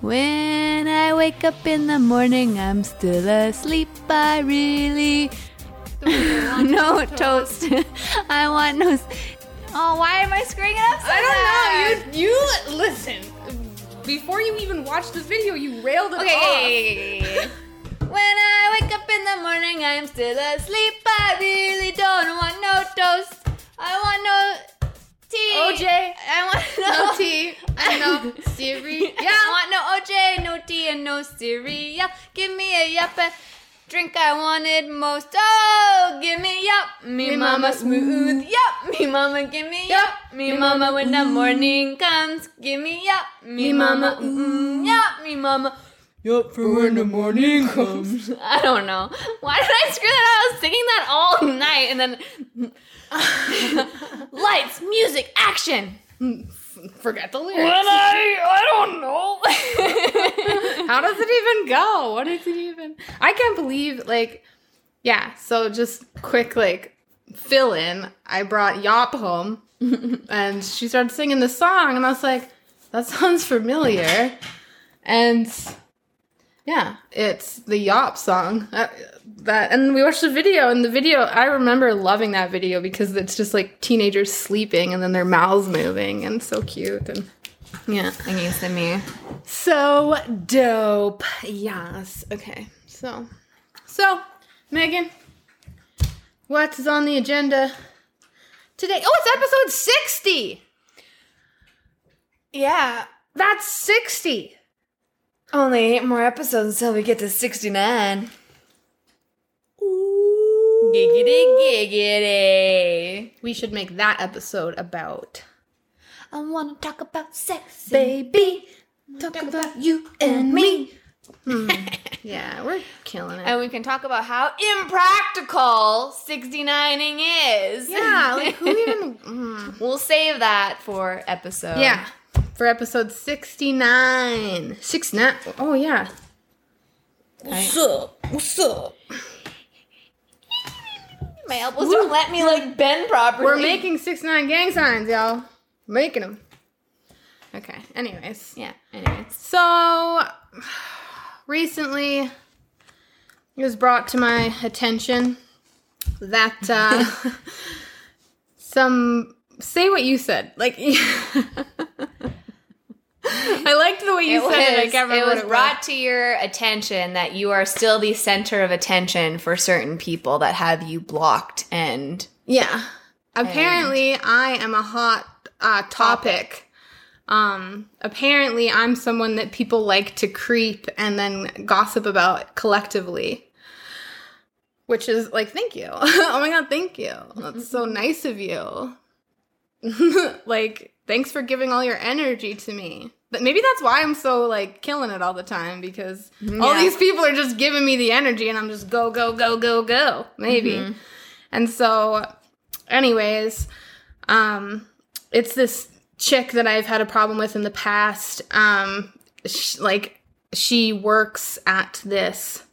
When I wake up in the morning, I'm still asleep. I really want no toast. I want no. Oh, why am I screwing it up? So I don't know. You you listen. Before you even watched the video, you railed it Okay, off. When I wake up in the morning, I'm still asleep. I really don't want no toast. I want no tea. OJ. I want no, No tea and no Siri. I want no OJ, no tea, and no cereal. Give me a yuppie. Drink I wanted most. Oh, give me Yop. Me, Me mama, mama, smooth. Yop. Me mama, give me Yop. Me, Me mama, mama, when the morning comes, give me Yop. Me, Me mama, mama, mm, Yop. Me mama. Yop, for when the morning comes. I don't know. Why did I screw that up? I was singing that all night and then lights, music, action. Forget the lyrics. When. I I don't know. How does it even go? What is it even? I can't believe like yeah, so just quick like fill in. I brought Yop home and she started singing the song and I was like, that sounds familiar. And yeah, it's the Yop song. Uh, that and we watched the video and the video I remember loving that video because it's just like teenagers sleeping and then their mouths moving and so cute and yeah. Against me. So dope. Yes. Okay. So, so Megan, what is on the agenda today? Oh, it's episode sixty. Yeah. That's sixty. Only eight more episodes until we get to 69. Ooh. Giggity giggity. We should make that episode about I wanna talk about sex. baby. Talk about you and me. Hmm. Yeah, we're killing it. And we can talk about how impractical 69ing is. yeah, like who even? mm. we'll save that for episode. Yeah, for episode sixty-nine. Six nine. Oh yeah. What's up? What's up? My elbows don't let me like bend properly. We're making six nine gang signs, y'all. Making them. Okay. Anyways, Yeah, anyways. so recently it was brought to my attention that uh, some say what you said. Like I liked the way you It said it. Was, can't it was brought to your attention that you are still the center of attention for certain people that have you blocked and Yeah. Apparently, I am a hot uh, topic. Um, apparently, I'm someone that people like to creep and then gossip about collectively. Which is like, thank you. oh my god, thank you. That's so nice of you. like, thanks for giving all your energy to me. But maybe that's why I'm so like killing it all the time because all these people are just giving me the energy and I'm just go, go, go, go, go. Maybe. And so, anyways, um, it's this chick that I've had a problem with in the past. Um, sh- like she works at this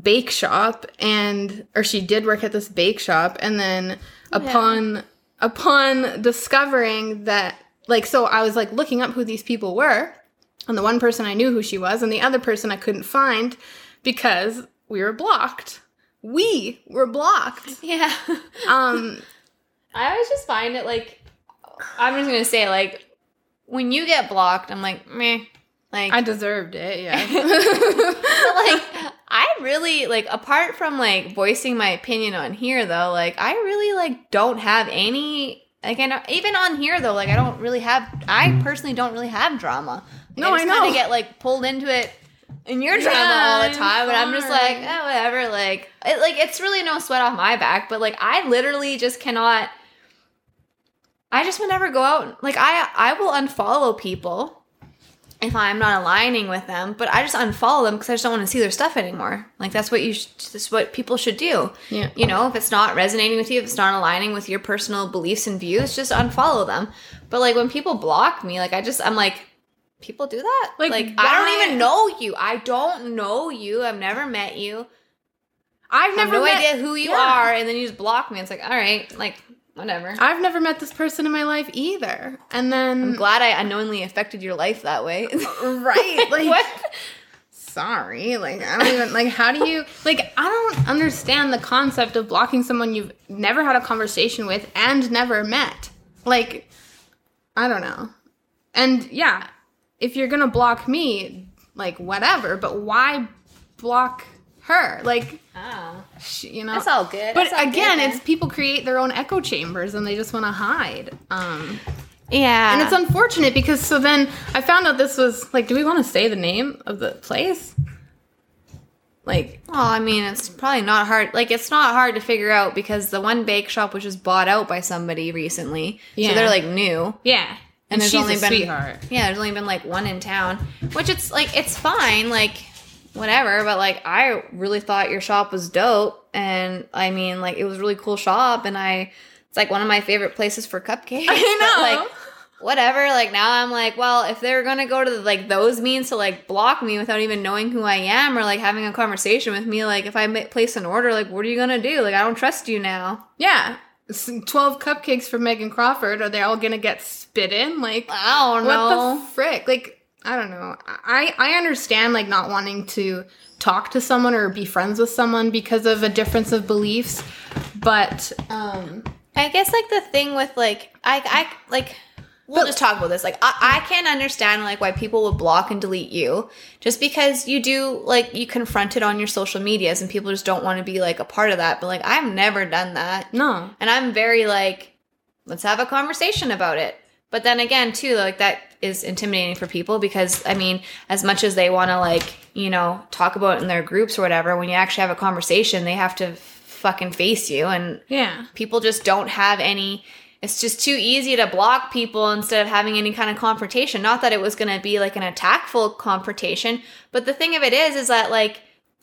bake shop, and or she did work at this bake shop, and then upon upon discovering that, like, so I was like looking up who these people were, and the one person I knew who she was, and the other person I couldn't find because we were blocked. We were blocked. yeah. Um, I always just find it like I'm just gonna say like when you get blocked, I'm like meh, like I deserved it. Yeah. like I really like apart from like voicing my opinion on here though, like I really like don't have any like I know, even on here though, like I don't really have I personally don't really have drama. Like, No, I just kinda know. get like pulled into it in your drama Yeah, all the I'm time, and I'm just like, oh, whatever. Like, it, like it's really no sweat off my back, but like I literally just cannot. I just would never go out. Like I, I will unfollow people if I'm not aligning with them, but I just unfollow them because I just don't want to see their stuff anymore. Like that's what you, sh- that's what people should do. Yeah. You know, if it's not resonating with you, if it's not aligning with your personal beliefs and views, just unfollow them. But like when people block me, like I just, I'm like, people do that. Like, Like, I don't even know you. I don't know you. I've never met you. I've I have never no met- idea who you yeah. are, and then you just block me. It's like, all right, like whatever. I've never met this person in my life either. And then I'm glad I unknowingly affected your life that way. right, like what? sorry, like I don't even like how do you like I don't understand the concept of blocking someone you've never had a conversation with and never met. Like I don't know. And yeah, if you're going to block me, like whatever, but why block her? Like Oh. sh- you know That's all good. But all again, good, it's people create their own echo chambers and they just want to hide. Um yeah. and it's unfortunate because so then I found out this was like, do we want to say the name of the place? Like, Well, I mean, it's probably not hard. Like, it's not hard to figure out because the one bake shop which was just bought out by somebody recently. Yeah. So they're like new. yeah, And there's she's only a been sweetheart. Yeah, there's only been like one in town, which it's like it's fine, like whatever. But like, I really thought your shop was dope, and I mean, like it was a really cool shop, and I it's like one of my favorite places for cupcakes. I But, know. like whatever. Like now, I'm like, well, if they're gonna go to like those means to like block me without even knowing who I am or like having a conversation with me, like if I ma- place an order, like what are you gonna do? Like I don't trust you now. Yeah, twelve cupcakes for Megan Crawford. Are they all gonna get spit in? Like, I don't what the frick? Like, I don't know. I I understand like not wanting to talk to someone or be friends with someone because of a difference of beliefs, but um, I guess like the thing with like I I like we'll just talk about this. Like I, I can't understand like why people would block and delete you just because you do like you confront it on your social medias and people just don't want to be like a part of that. But like I've never done that. no, And I'm very like, let's have a conversation about it. But then again, too, like that is intimidating for people because I mean, as much as they want to like, you know, talk about it in their groups or whatever, when you actually have a conversation, they have to fucking face you and yeah. people just don't have any it's just too easy to block people instead of having any kind of confrontation. Not that it was going to be like an attackful confrontation but the thing of it is is that like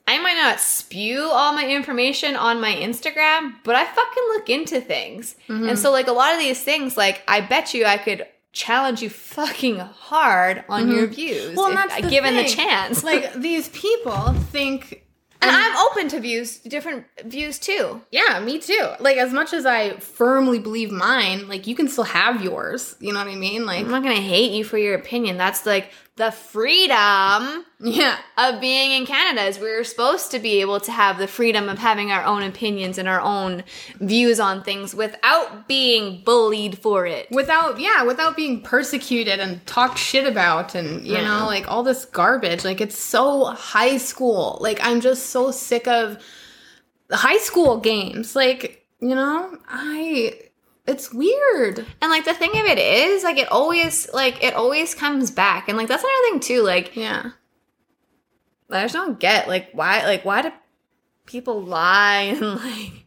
i might not spew all my information on my instagram but i fucking look into things. And mm-hmm. so like a lot of these things like i bet you i could challenge you fucking hard on your mm-hmm. views Well, and if- the given the chance Like these people think and i'm open to views different views too Yeah, me too. Like as much as I firmly believe mine, like you can still have yours. You know what I mean? Like i'm not gonna hate you for your opinion that's like the freedom yeah. of being in Canada is we're supposed to be able to have the freedom of having our own opinions and our own views on things without being bullied for it. Without yeah, without being persecuted and talked shit about and you know, like all this garbage. Like it's so high school. Like I'm just so sick of the high school games. Like, you know, I it's weird. And like the thing of it is, like it always like it always comes back. And like that's another thing too, like Yeah. I just don't get like why like why do people lie and like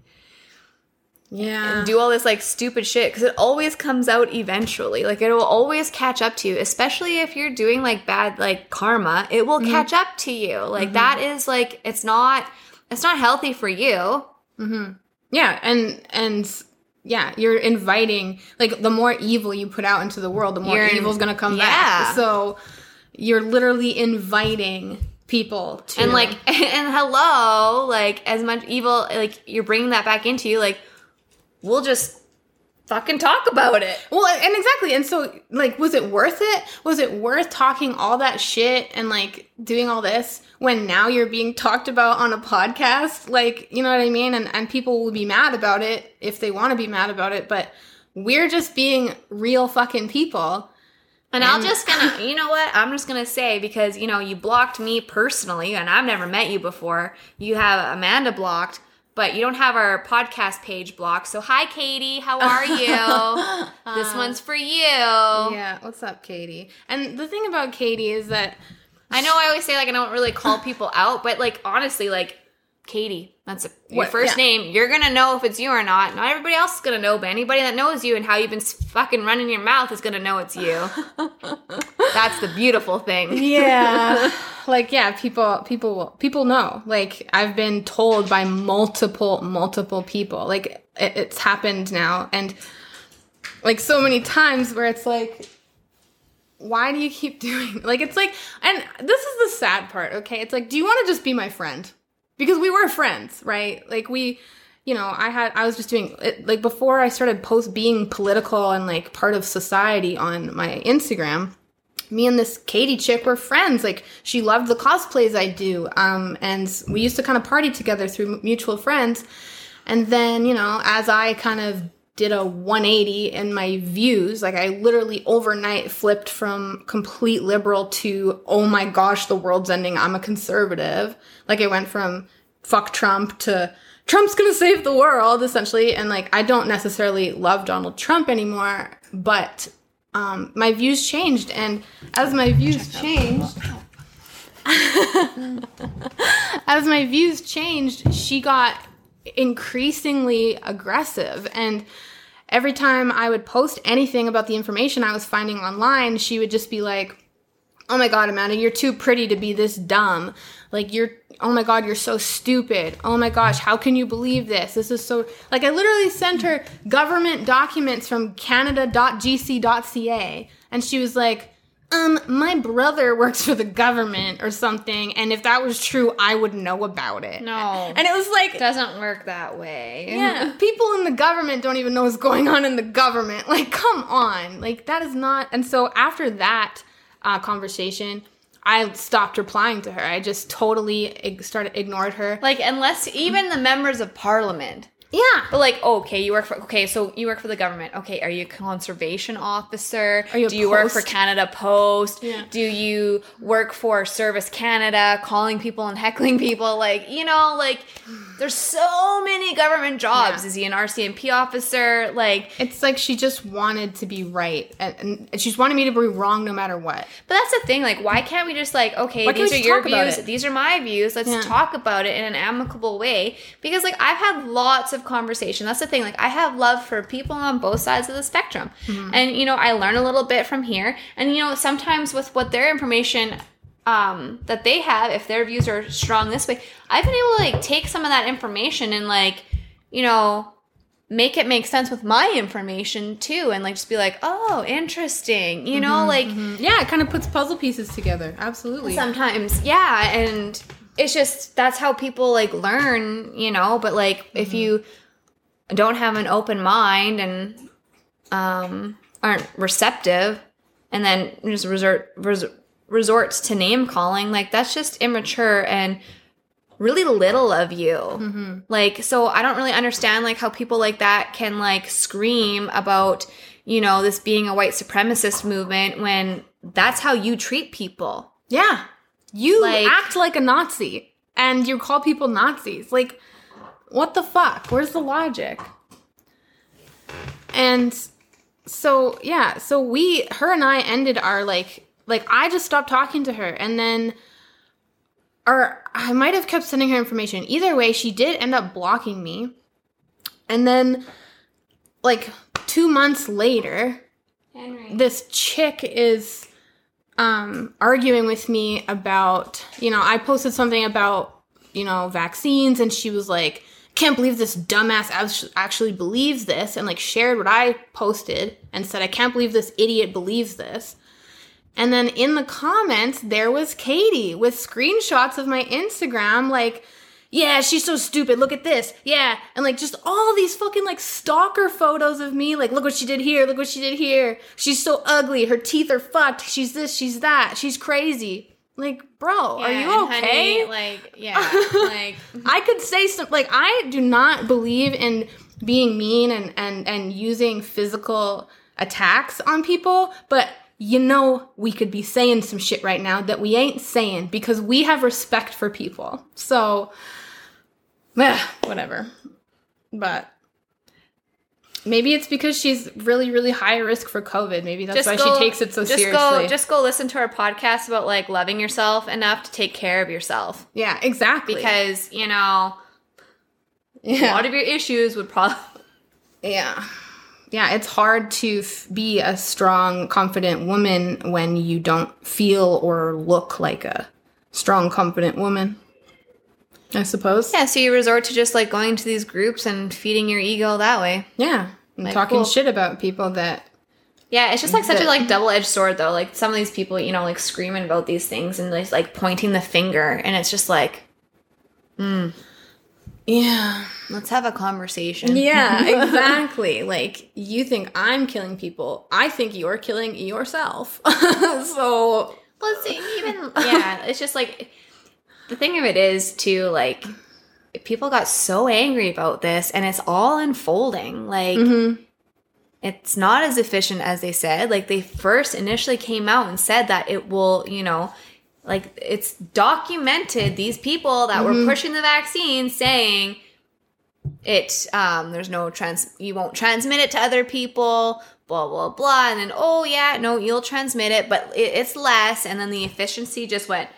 Yeah. do all this like stupid shit because it always comes out eventually like it will always catch up to you especially if you're doing like bad like karma it will catch up to you like that is like it's not it's not healthy for you mm-hmm. Yeah, and and yeah, you're inviting like the more evil you put out into the world, the more You're evil's gonna come yeah. back. So you're literally inviting people to and like and hello like as much evil like you're bringing that back into you like we'll just fucking talk about it well, and exactly, and so like, was it worth it? Was it worth talking all that shit and like doing all this when now you're being talked about on a podcast? Like, you know what I mean? And and people will be mad about it if they want to be mad about it, but we're just being real fucking people. And I'll mm. just gonna, you know what? I'm just gonna say because you know you blocked me personally, and I've never met you before. You have Amanda blocked, but you don't have our podcast page blocked. So hi, Katie, how are you? Uh, this one's for you. Yeah, what's up, Katie? And the thing about Katie is that I know I always say like I don't really call people out, but like honestly, like Katie, that's a, your What- first yeah. name. You're gonna know if it's you or not. Not everybody else is gonna know, but anybody that knows you and how you've been fucking running your mouth is gonna know it's you. that's the beautiful thing. yeah, like yeah, people people people know. Like I've been told by multiple multiple people. Like it, it's happened now, and like so many times where it's like. Why do you keep doing like it's like and this is the sad part, okay? It's like do you want to just be my friend? Because we were friends, right? Like we you know, I had I was just doing it, like before I started post being political and like part of society on my Instagram. Me and this Katie chick were friends. Like she loved the cosplays I do, um, and we used to kind of party together through mutual friends. And then you know, as I kind of did a 180 in my views, like I literally overnight flipped from complete liberal to oh my gosh, the world's ending. I'm a conservative. Like I went from fuck Trump to Trump's gonna save the world, essentially. And like, I don't necessarily love Donald Trump anymore, but um, my views changed. And as my views changed, as my views changed, she got increasingly aggressive. And every time I would post anything about the information I was finding online, she would just be like, Oh my god, Amanda, you're too pretty to be this dumb. Like, you're oh my god, you're so stupid. Oh my gosh, how can you believe this? This is so like I literally sent her government documents from canada.gc.ca and she was like, um, my brother works for the government or something, and if that was true, I would know about it. No. And it was like It doesn't work that way. yeah, people in the government don't even know what's going on in the government. Like, come on. Like, that is not. And so after that uh, conversation, I stopped replying to her. I just totally ig- started ignored her. Like unless even the members of parliament. Yeah. But like, okay, you work for okay, so you work for the government. Okay, are you a conservation officer? Are you a Do you work for? Canada Post? Yeah. Do you work for Service Canada, calling people and heckling people? Like, you know, like there's so many government jobs. Yeah. Is he an RCMP officer? Like, It's like she just wanted to be right. And, and she just wanted me to be wrong no matter what. But that's the thing. Like, why can't we just like, okay, these are your views, these are my views. Let's Yeah. talk about it in an amicable way. Because like I've had lots of conversation. That's the thing. Like I have love for people on both sides of the spectrum, Mm-hmm. and you know I learn a little bit from here. And you know sometimes with what their information. Um, that they have, if their views are strong this way, I've been able to like take some of that information and like, you know, make it make sense with my information too, and like just be like, oh, interesting, you know, like Yeah, it kind of puts puzzle pieces together. Absolutely. Sometimes, yeah, and it's just that's how people like learn, you know. But like, if you don't have an open mind and um, aren't receptive, and then just resort res- resorts to name calling, like that's just immature and really little of you. Mm-hmm. Like, so I don't really understand like how people like that can like scream about you know this being a white supremacist movement when that's how you treat people. Yeah. You Like- act like a Nazi and you call people Nazis. Like, what the fuck? Where's the logic? And so, yeah, so we, her and I ended our like, like, I just stopped talking to her and then, or I might have kept sending her information. Either way, she did end up blocking me. And then, like, two months later, Henry. this chick is um arguing with me about you know i posted something about you know vaccines and she was like can't believe this dumbass actually believes this and like shared what i posted and said i can't believe this idiot believes this and then in the comments there was katie with screenshots of my instagram like yeah, she's so stupid. Look at this. Yeah. And like just all these fucking like stalker photos of me. Like, look what she did here. Look what she did here. She's so ugly. Her teeth are fucked. She's this, she's that. She's crazy. Like, bro, are you okay? honey, like, yeah, like, I could say some like I do not believe in being mean and and and using physical attacks on people, but you know we could be saying some shit right now that we ain't saying because we have respect for people. So whatever. But maybe it's because she's really really high risk for covid. Maybe that's why she takes it so just seriously. Go, just go listen to our podcast about like loving yourself enough to take care of yourself yeah, exactly. because you know a lot of your issues would probably. Yeah. Yeah, it's hard to f- be a strong, confident woman when you don't feel or look like a strong, confident woman. I suppose. Yeah, so you resort to just like going to these groups and feeding your ego that way. Yeah. And Like, talking cool. shit about people that. Yeah, it's just like such a like double edged sword though. Like some of these people, you know, like screaming about these things and like, like pointing the finger, and it's just like, hmm. Yeah. Let's have a conversation. Yeah, exactly. like you think I'm killing people. I think you're killing yourself. so Well, it's even yeah. It's just like the thing of it is too like people got so angry about this, and it's all unfolding. Like mhm. it's not as efficient as they said. Like they first initially came out and said that it will, you know, like it's documented these people that were pushing the vaccine saying it um there's no trans you won't transmit it to other people blah blah blah. And then oh yeah no you'll transmit it but it, it's less. And then the efficiency just went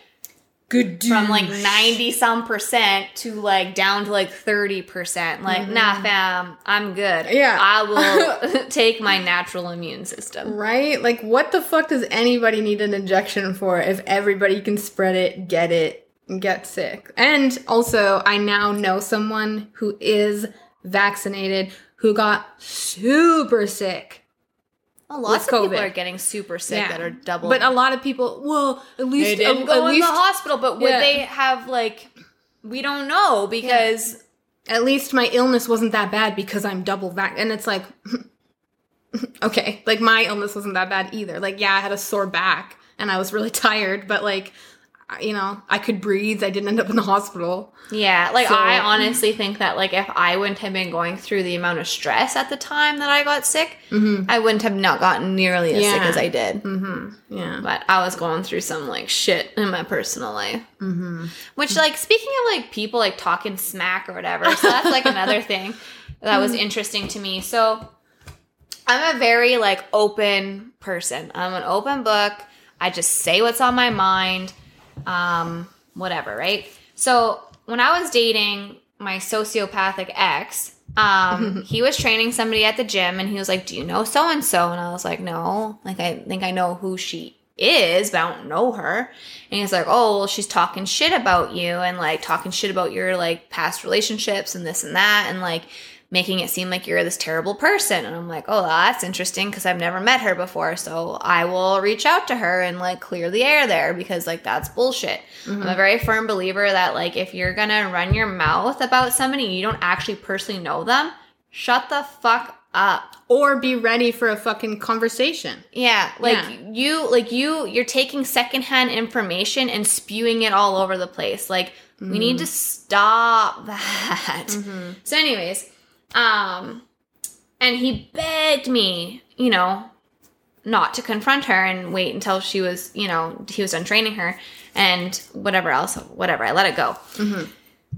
good from like 90 some percent to like down to like 30 percent like nah mm-hmm. fam i'm good Yeah. i will take my natural immune system Right? Like, what the fuck does anybody need an injection for if everybody can spread it, get it, get sick? And also, I now know someone who is vaccinated who got super sick. Well, lots of people are getting super sick that are double But a lot of people, well, at least they didn't at, go at in least the hospital but would Yeah. they have like we don't know because at least my illness wasn't that bad because I'm double vac. And it's like, okay, like my illness wasn't that bad either. Like, yeah, I had a sore back and I was really tired, but like, you know, I could breathe. I didn't end up in the hospital. Yeah, like So- I honestly think that like if I wouldn't have been going through the amount of stress at the time that I got sick, I wouldn't have not gotten nearly as sick Mm-hmm. As I did. Mm-hmm. Yeah. But I was going through some like shit in my personal life. Mm-hmm. Which like speaking of like people like talking smack or whatever, so that's like another thing that was interesting to me. So I'm a very like open person. I'm an open book. I just say what's on my mind. Um, whatever, right? So when I was dating my sociopathic ex, um, he was training somebody at the gym and he was like, Do you know so and so? And I was like, No. Like I think I know who she is, but I don't know her. And he's like, Oh, well, she's talking shit about you and like talking shit about your like past relationships and this and that and like making it seem like you're this terrible person. And I'm like, oh, that's interesting because I've never met her before. So I will reach out to her and like clear the air there because like that's bullshit. I'm a mm-hmm. very firm believer that like if you're gonna run your mouth about somebody you don't actually personally know them, shut the fuck up. Or be ready for a fucking conversation. Yeah, like Yeah. you, like you, you're taking secondhand information and spewing it all over the place. Like we need mm. to stop that. Mm-hmm. So, anyways, um, and he begged me, you know, not to confront her and wait until she was, you know, he was done training her and whatever else, whatever. I let it go.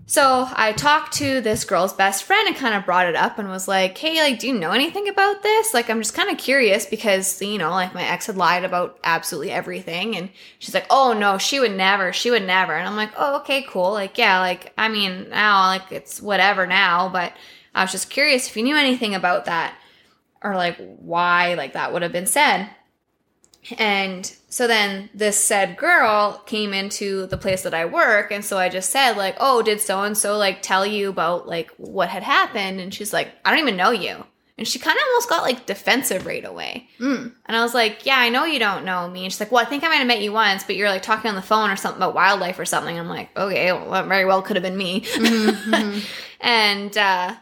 So I talked to this girl's best friend and kind of brought it up and was like, "Hey, like, do you know anything about this? Like, I'm just kind of curious because you know, like, my ex had lied about absolutely everything." And she's like, "Oh no, she would never. She would never." And I'm like, "Oh, okay, cool. Like, yeah, like, I mean, now, like, it's whatever now, but I was just curious if you knew anything about that or like why like that would have been said." And so then this said girl came into the place that I work. And so I just said, like, oh, did so and so like tell you about like what had happened? And she's like, I don't even know you. And she kind of almost got like defensive right away. Mm. And I was like, yeah, I know you don't know me. And she's like, well, I think I might have met you once, but you're like talking on the phone or something about wildlife or something. I'm like, okay, well, that very well could have been me. and uh,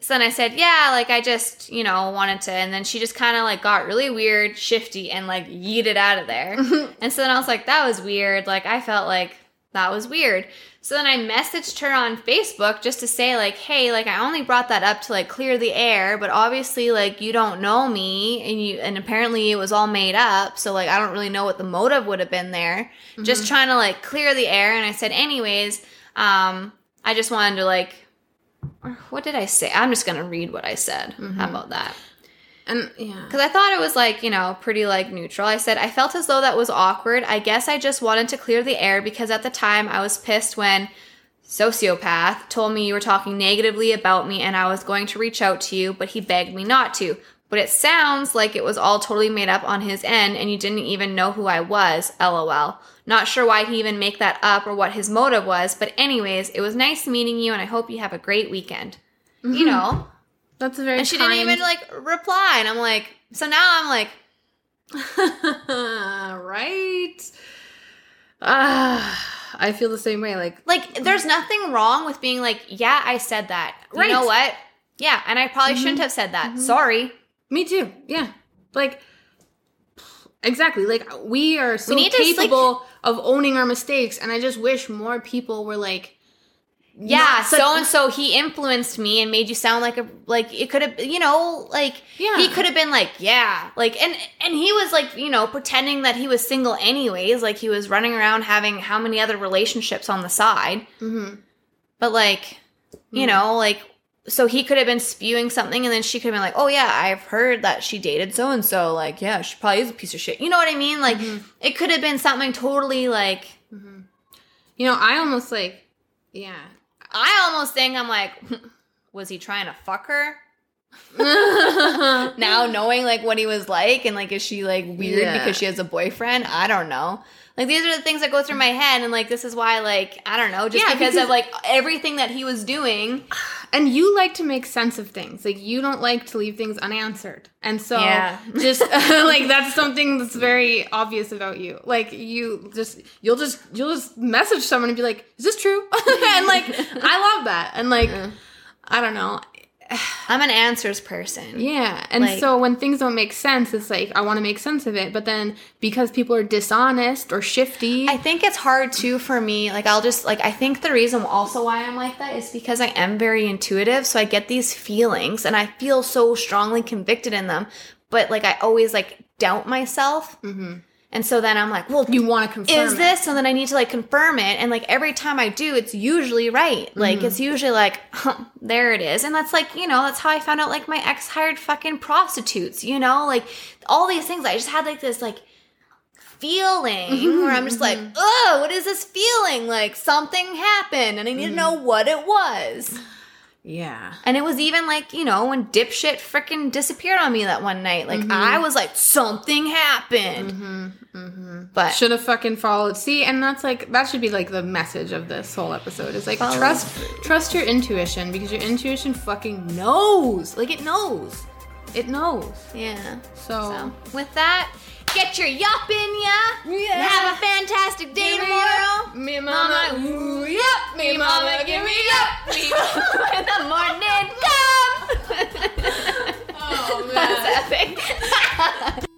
so then I said, yeah, like I just, you know, wanted to. And then she just kind of like got really weird, shifty, and like yeeted out of there. and so then I was like, that was weird. Like I felt like that was weird. So then I messaged her on Facebook just to say, like, hey, like I only brought that up to like clear the air, but obviously, like, you don't know me and you, and apparently it was all made up. So, like, I don't really know what the motive would have been there. Just trying to like clear the air. And I said, anyways, um, I just wanted to like, what did I say? I'm just gonna read what I said. How mm-hmm. about that? And yeah. Because I thought it was like, you know, pretty like neutral. I said, I felt as though that was awkward. I guess I just wanted to clear the air because at the time I was pissed when Sociopath told me you were talking negatively about me and I was going to reach out to you, but he begged me not to. But it sounds like it was all totally made up on his end and you didn't even know who I was, lol. Not sure why he even make that up or what his motive was, but anyways, it was nice meeting you and I hope you have a great weekend. You know? That's a very And she kind- didn't even like reply. And I'm like, so now I'm like, right? Ah, I feel the same way. Like, Like, there's nothing wrong with being like, yeah, I said that. Right. You know what? Yeah, and I probably shouldn't have said that. Sorry. Me too. Yeah. Like, exactly. Like, we are so need to, like- capable of owning our mistakes, and I just wish more people were like, Yeah, such- so and so he influenced me and made you sound like a like it could have you know like Yeah. he could have been like yeah like and and he was like you know pretending that he was single anyways like he was running around having how many other relationships on the side Mhm. but like you Mm-hmm. know like so he could have been spewing something and then she could have been like oh yeah i've heard that she dated so and so like yeah she probably is a piece of shit you know what i mean like Mm-hmm. it could have been something totally like you know, I almost like, yeah. I almost think I'm like, was he trying to fuck her? now knowing like what he was like and like is she like weird Yeah. because she has a boyfriend? I don't know. Like these are the things that go through my head and like this is why like I don't know just Yeah, because, because- of like everything that he was doing. and you like to make sense of things. Like you don't like to leave things unanswered. And so Yeah. just like that's something that's very obvious about you. Like you just you'll just you'll just message someone and be like, "Is this true?" and like I love that. And like I don't know. I'm an answers person. Yeah. And Like- so when things don't make sense, it's like I want to make sense of it, but then because people are dishonest or shifty, I think it's hard too for me. Like I'll just like I think the reason also why I'm like that is because I am very intuitive, so I get these feelings and I feel so strongly convicted in them. But like I always like doubt myself, mm-hmm. And so then I'm like, well, you want to confirm is it. this? And then I need to like confirm it, and like every time I do, it's usually right. Like Mm-hmm. it's usually like, huh, there it is, and that's like you know that's how I found out like my ex hired fucking prostitutes. You know, like all these things. I just had like this like feeling Mm-hmm, where I'm just like, oh, what is this feeling? Like something happened and I need to know Mm-hmm. what it was. Yeah. And it was even like, you know, when dipshit freaking disappeared on me that one night. Like Mm-hmm. I was like, something happened. But Should have fucking followed. See, and that's like that should be like the message of this whole episode. Is like Follow trust trust your intuition because your intuition fucking knows. Like it knows. It knows. yeah. So, So with that, Get your Yop in ya. Yeah. Have a fantastic day give tomorrow. Me, me mama, mama ooh, Yop. Me, me mama, mama, give me Yop. Me when the morning comes. oh man. That's epic.